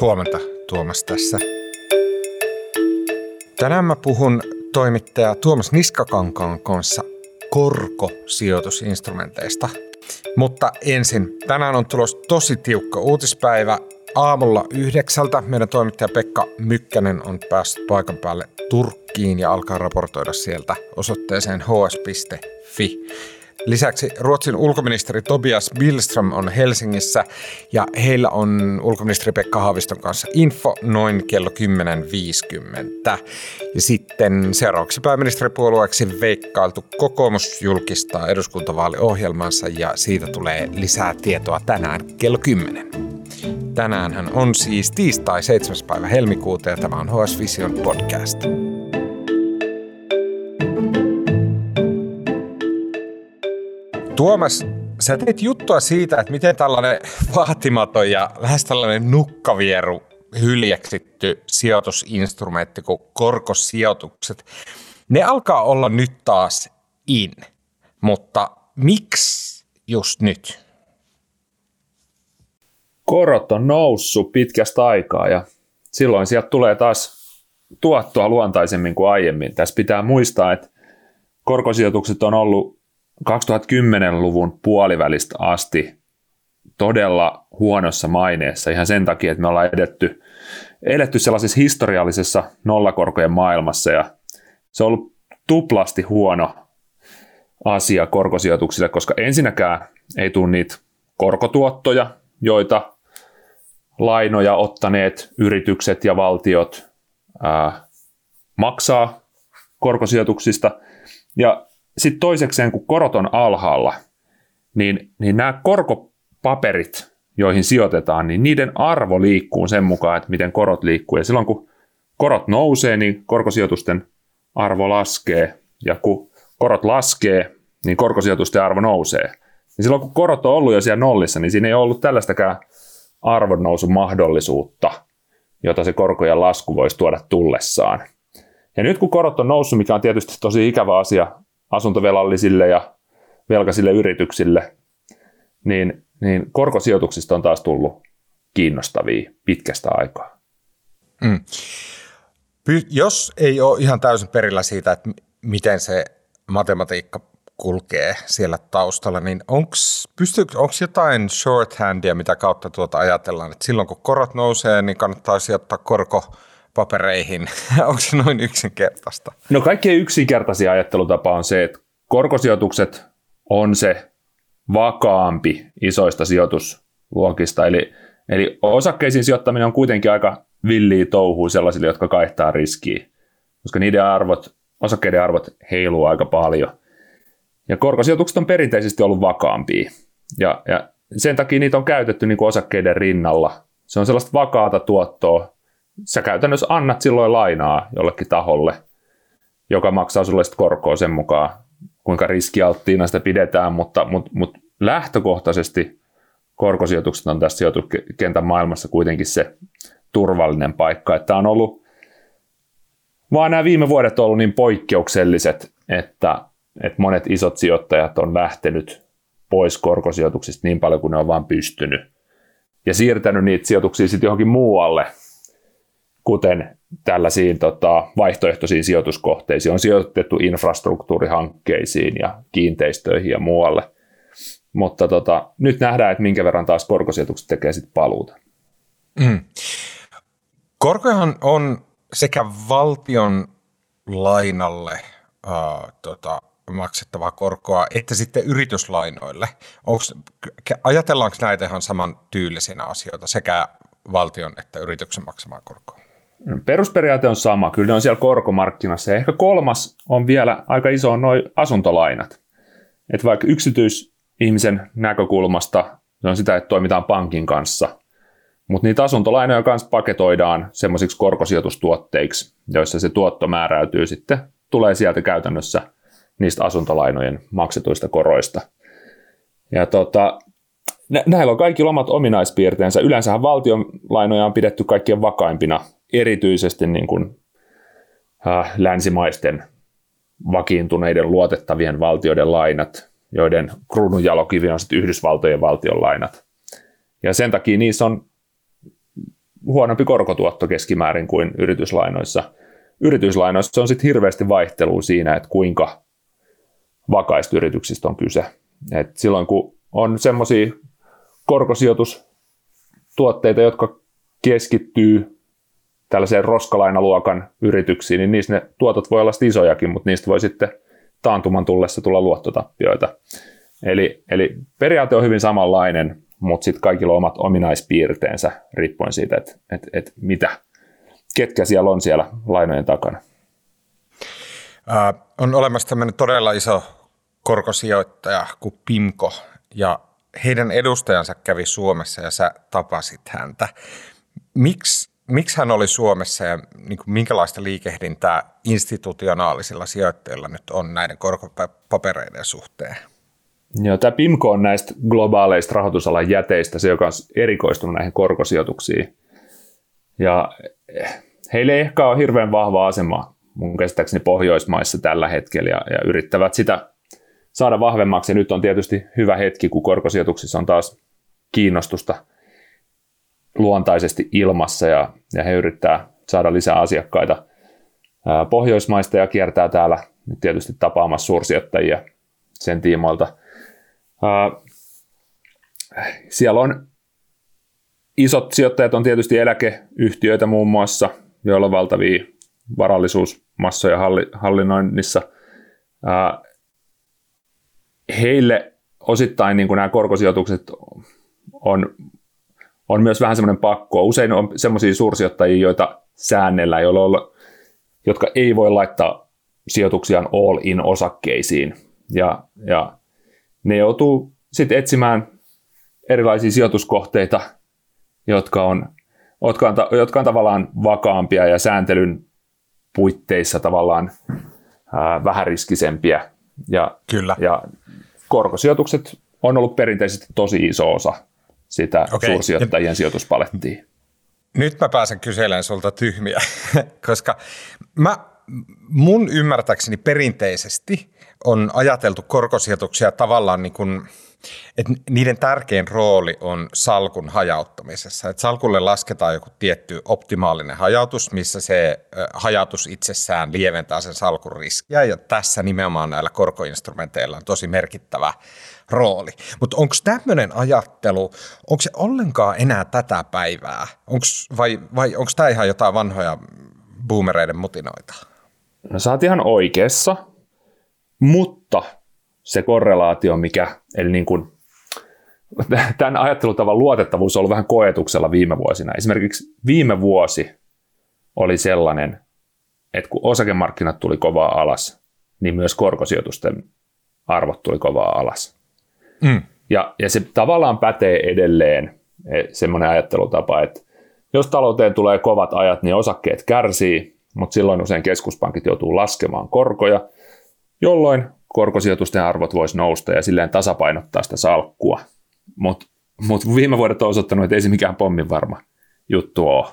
Huomenta, Tuomas tässä. Tänään mä puhun toimittaja Tuomas Niskakankaan kanssa korkosijoitusinstrumenteista. Mutta ensin, tänään on tulos tosi tiukka uutispäivä. Aamulla yhdeksältä meidän toimittaja Pekka Mykkänen on päässyt paikan päälle Turkkiin ja alkaa raportoida sieltä osoitteeseen hs.fi. Lisäksi Ruotsin ulkoministeri Tobias Billström on Helsingissä ja heillä on ulkoministeri Pekka Haaviston kanssa info noin kello 10.50. Ja sitten seuraavaksi pääministeripuolueeksi veikkailtu kokoomus julkistaa eduskuntavaaliohjelmansa ja siitä tulee lisää tietoa tänään kello 10. Tänään on siis tiistai 7. päivä helmikuuta ja tämä on HS Vision podcast. Tuomas, sä teit juttua siitä, että miten tällainen vaatimaton ja lähes tällainen nukkavieru hyljeksitty sijoitusinstrumentti kuin korkosijoitukset, ne alkaa olla nyt taas in. Mutta miksi just nyt? Korot on noussut pitkästä aikaa ja silloin sieltä tulee taas tuottoa luontaisemmin kuin aiemmin. Tässä pitää muistaa, että korkosijoitukset on ollut 2010-luvun puolivälistä asti todella huonossa maineessa ihan sen takia, että me ollaan edetty, edetty sellaisessa historiallisessa nollakorkojen maailmassa ja se on ollut tuplasti huono asia korkosijoituksille, koska ensinnäkään ei tule niitä korkotuottoja, joita lainoja ottaneet yritykset ja valtiot ää, maksaa korkosijoituksista. Ja sitten toisekseen, kun korot on alhaalla, niin, niin nämä korkopaperit, joihin sijoitetaan, niin niiden arvo liikkuu sen mukaan, että miten korot liikkuu. Ja silloin kun korot nousee, niin korkosijoitusten arvo laskee. Ja kun korot laskee, niin korkosijoitusten arvo nousee. Ja silloin kun korot on ollut jo siellä nollissa, niin siinä ei ollut tällaistakään arvonnousun mahdollisuutta, jota se korkojen lasku voisi tuoda tullessaan. Ja nyt kun korot on noussut, mikä on tietysti tosi ikävä asia asuntovelallisille ja velkaisille yrityksille, niin, niin korkosijoituksista on taas tullut kiinnostavia pitkästä aikaa. Mm. Jos ei ole ihan täysin perillä siitä, että miten se matematiikka kulkee siellä taustalla, niin onko jotain shorthandia, mitä kautta tuota ajatellaan, että silloin kun korot nousee, niin kannattaa sijoittaa korko papereihin? Onko se noin yksinkertaista? No kaikkein yksinkertaisin ajattelutapa on se, että korkosijoitukset on se vakaampi isoista sijoitusluokista. Eli, eli osakkeisiin sijoittaminen on kuitenkin aika villiä touhuu sellaisille, jotka kaihtaa riskiä, koska niiden arvot, osakkeiden arvot heiluu aika paljon. Ja korkosijoitukset on perinteisesti ollut vakaampia. Ja, ja sen takia niitä on käytetty niin kuin osakkeiden rinnalla. Se on sellaista vakaata tuottoa, sä käytännössä annat silloin lainaa jollekin taholle, joka maksaa sulle sitten korkoa sen mukaan, kuinka riskialttiina sitä pidetään, mutta, mutta, mutta lähtökohtaisesti korkosijoitukset on tässä sijoituskentän maailmassa kuitenkin se turvallinen paikka. Että on ollut, vaan nämä viime vuodet on ollut niin poikkeukselliset, että, että monet isot sijoittajat on lähtenyt pois korkosijoituksista niin paljon kuin ne on vaan pystynyt ja siirtänyt niitä sijoituksia sitten johonkin muualle kuten tällaisiin tota, vaihtoehtoisiin sijoituskohteisiin. On sijoitettu infrastruktuurihankkeisiin ja kiinteistöihin ja muualle. Mutta tota, nyt nähdään, että minkä verran taas korkosijoitukset tekee sitten paluuta. Mm. Korkohan on sekä valtion lainalle äh, tota, maksettavaa korkoa, että sitten yrityslainoille. Onks, ajatellaanko näitä ihan saman tyylisinä asioita, sekä valtion että yrityksen maksamaa korkoa? Perusperiaate on sama, kyllä ne on siellä korkomarkkinassa. Ja ehkä kolmas on vielä aika iso on noin asuntolainat. Että vaikka yksityisihmisen näkökulmasta se on sitä, että toimitaan pankin kanssa, mutta niitä asuntolainoja kanssa paketoidaan semmoisiksi korkosijoitustuotteiksi, joissa se tuotto määräytyy sitten, tulee sieltä käytännössä niistä asuntolainojen maksetuista koroista. Ja tota, näillä on kaikki omat ominaispiirteensä. Yleensähän valtion lainoja on pidetty kaikkien vakaimpina erityisesti niin kuin, äh, länsimaisten vakiintuneiden luotettavien valtioiden lainat, joiden kruununjalokivi on sitten Yhdysvaltojen valtion lainat. Ja sen takia niissä on huonompi korkotuotto keskimäärin kuin yrityslainoissa. Yrityslainoissa on sitten hirveästi vaihtelua siinä, että kuinka vakaista yrityksistä on kyse. Et silloin kun on semmoisia korkosijoitustuotteita, jotka keskittyy tällaiseen roskalainaluokan yrityksiin, niin niissä ne tuotot voi olla isojakin, mutta niistä voi sitten taantuman tullessa tulla luottotappioita. Eli, eli periaate on hyvin samanlainen, mutta sitten kaikilla on omat ominaispiirteensä riippuen siitä, että et, et mitä, ketkä siellä on siellä lainojen takana. Ää, on olemassa tämmöinen todella iso korkosijoittaja kuin Pimko, ja heidän edustajansa kävi Suomessa ja sä tapasit häntä. Miksi, miksi hän oli Suomessa ja niin kuin, minkälaista liikehdintää institutionaalisilla sijoittajilla nyt on näiden korkopapereiden suhteen? Joo, tämä PIMCO on näistä globaaleista rahoitusalan jäteistä se, joka on erikoistunut näihin korkosijoituksiin. Ja heille ei ehkä ole hirveän vahva asema mun käsittääkseni Pohjoismaissa tällä hetkellä ja, ja yrittävät sitä saada vahvemmaksi. Ja nyt on tietysti hyvä hetki, kun korkosijoituksissa on taas kiinnostusta luontaisesti ilmassa ja, ja he yrittää saada lisää asiakkaita Pohjoismaista ja kiertää täällä nyt tietysti tapaamassa suursijoittajia sen tiimoilta. Siellä on isot sijoittajat on tietysti eläkeyhtiöitä muun muassa, joilla on valtavia varallisuusmassoja hallinnoinnissa. Heille osittain niin kuin nämä korkosijoitukset on, on myös vähän semmoinen pakko. Usein on semmoisia suursijoittajia, joita säännellään, joilla on, jotka ei voi laittaa sijoituksiaan all in osakkeisiin. Ja, ja ne joutuu sitten etsimään erilaisia sijoituskohteita, jotka on, jotka on, jotka on tavallaan vakaampia ja sääntelyn puitteissa tavallaan ää, vähän riskisempiä. Ja, Kyllä. ja korkosijoitukset on ollut perinteisesti tosi iso osa sitä okay. suursijoittajien sijoituspalettia. Nyt mä pääsen kyselemään sulta tyhmiä, koska mä, mun ymmärtääkseni perinteisesti on ajateltu korkosijoituksia tavallaan niin kuin, että niiden tärkein rooli on salkun hajauttamisessa. Että salkulle lasketaan joku tietty optimaalinen hajautus, missä se hajautus itsessään lieventää sen salkun riskiä. Ja tässä nimenomaan näillä korkoinstrumenteilla on tosi merkittävä rooli. Mutta onko tämmöinen ajattelu, onko se ollenkaan enää tätä päivää? Onks, vai vai onko tämä ihan jotain vanhoja boomereiden mutinoita? No sä oot ihan oikeassa, mutta se korrelaatio, mikä, eli niin kuin, tämän ajattelutavan luotettavuus on ollut vähän koetuksella viime vuosina. Esimerkiksi viime vuosi oli sellainen, että kun osakemarkkinat tuli kovaa alas, niin myös korkosijoitusten arvot tuli kovaa alas. Mm. Ja, ja se tavallaan pätee edelleen e, semmoinen ajattelutapa, että jos talouteen tulee kovat ajat, niin osakkeet kärsii, mutta silloin usein keskuspankit joutuu laskemaan korkoja, jolloin korkosijoitusten arvot voisi nousta ja silleen tasapainottaa sitä salkkua. Mutta mut viime vuodet on osoittanut, että ei se mikään pommin varma juttu ole.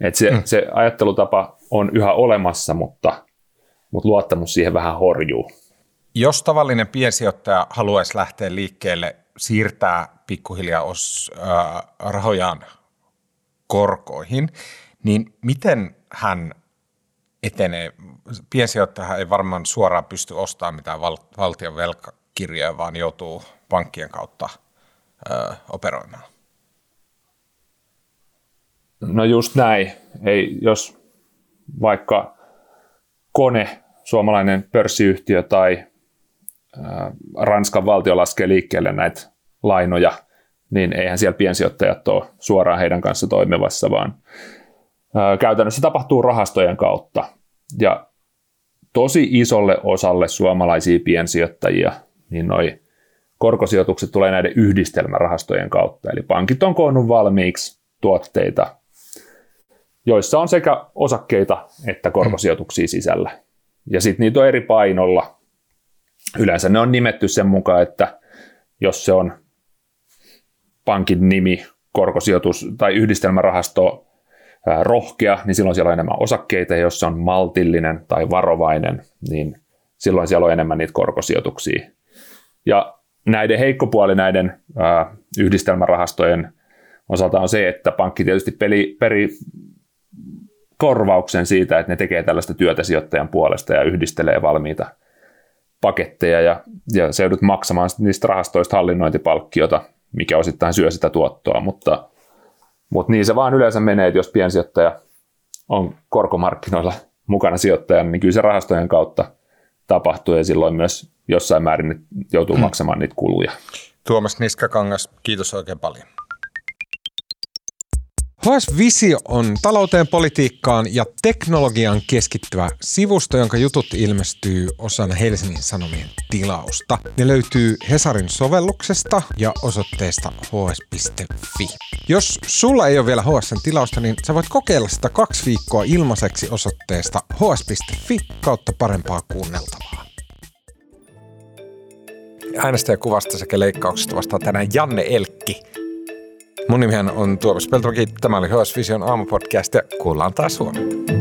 Et se, mm. se ajattelutapa on yhä olemassa, mutta, mutta luottamus siihen vähän horjuu. Jos tavallinen piensijoittaja haluaisi lähteä liikkeelle, siirtää pikkuhiljaa os, äh, rahojaan korkoihin, niin miten hän etenee. Piensijoittaja ei varmaan suoraan pysty ostamaan mitään val- valtion velkakirjoja, vaan joutuu pankkien kautta ö, operoimaan. No just näin. Ei, jos vaikka kone, suomalainen pörssiyhtiö tai Ranskan valtio laskee liikkeelle näitä lainoja, niin eihän siellä piensijoittajat ole suoraan heidän kanssa toimivassa, vaan käytännössä tapahtuu rahastojen kautta. Ja tosi isolle osalle suomalaisia piensijoittajia, niin noi korkosijoitukset tulee näiden yhdistelmärahastojen kautta. Eli pankit on koonnut valmiiksi tuotteita, joissa on sekä osakkeita että korkosijoituksia sisällä. Ja sitten niitä on eri painolla. Yleensä ne on nimetty sen mukaan, että jos se on pankin nimi, korkosijoitus tai yhdistelmärahasto rohkea, niin silloin siellä on enemmän osakkeita, ja jos se on maltillinen tai varovainen, niin silloin siellä on enemmän niitä korkosijoituksia. Ja näiden heikkopuoli näiden yhdistelmärahastojen osalta on se, että pankki tietysti peli, peri korvauksen siitä, että ne tekee tällaista työtä sijoittajan puolesta ja yhdistelee valmiita paketteja ja, ja se joudut maksamaan niistä rahastoista hallinnointipalkkiota, mikä osittain syö sitä tuottoa, mutta, mutta niin se vaan yleensä menee, että jos piensijoittaja on korkomarkkinoilla mukana sijoittajana, niin kyllä se rahastojen kautta tapahtuu ja silloin myös jossain määrin joutuu hmm. maksamaan niitä kuluja. Tuomas Niskakangas, kiitos oikein paljon. HS Visio on talouteen, politiikkaan ja teknologiaan keskittyvä sivusto, jonka jutut ilmestyy osana Helsingin Sanomien tilausta. Ne löytyy Hesarin sovelluksesta ja osoitteesta hs.fi. Jos sulla ei ole vielä HSn tilausta, niin sä voit kokeilla sitä kaksi viikkoa ilmaiseksi osoitteesta hs.fi kautta parempaa kuunneltavaa. Äänestäjäkuvasta sekä leikkauksesta vastaa tänään Janne Elkki. Mun nimihän on Tuomas Peltomäki. Tämä oli HS Vision aamupodcast ja kuullaan taas huomenna.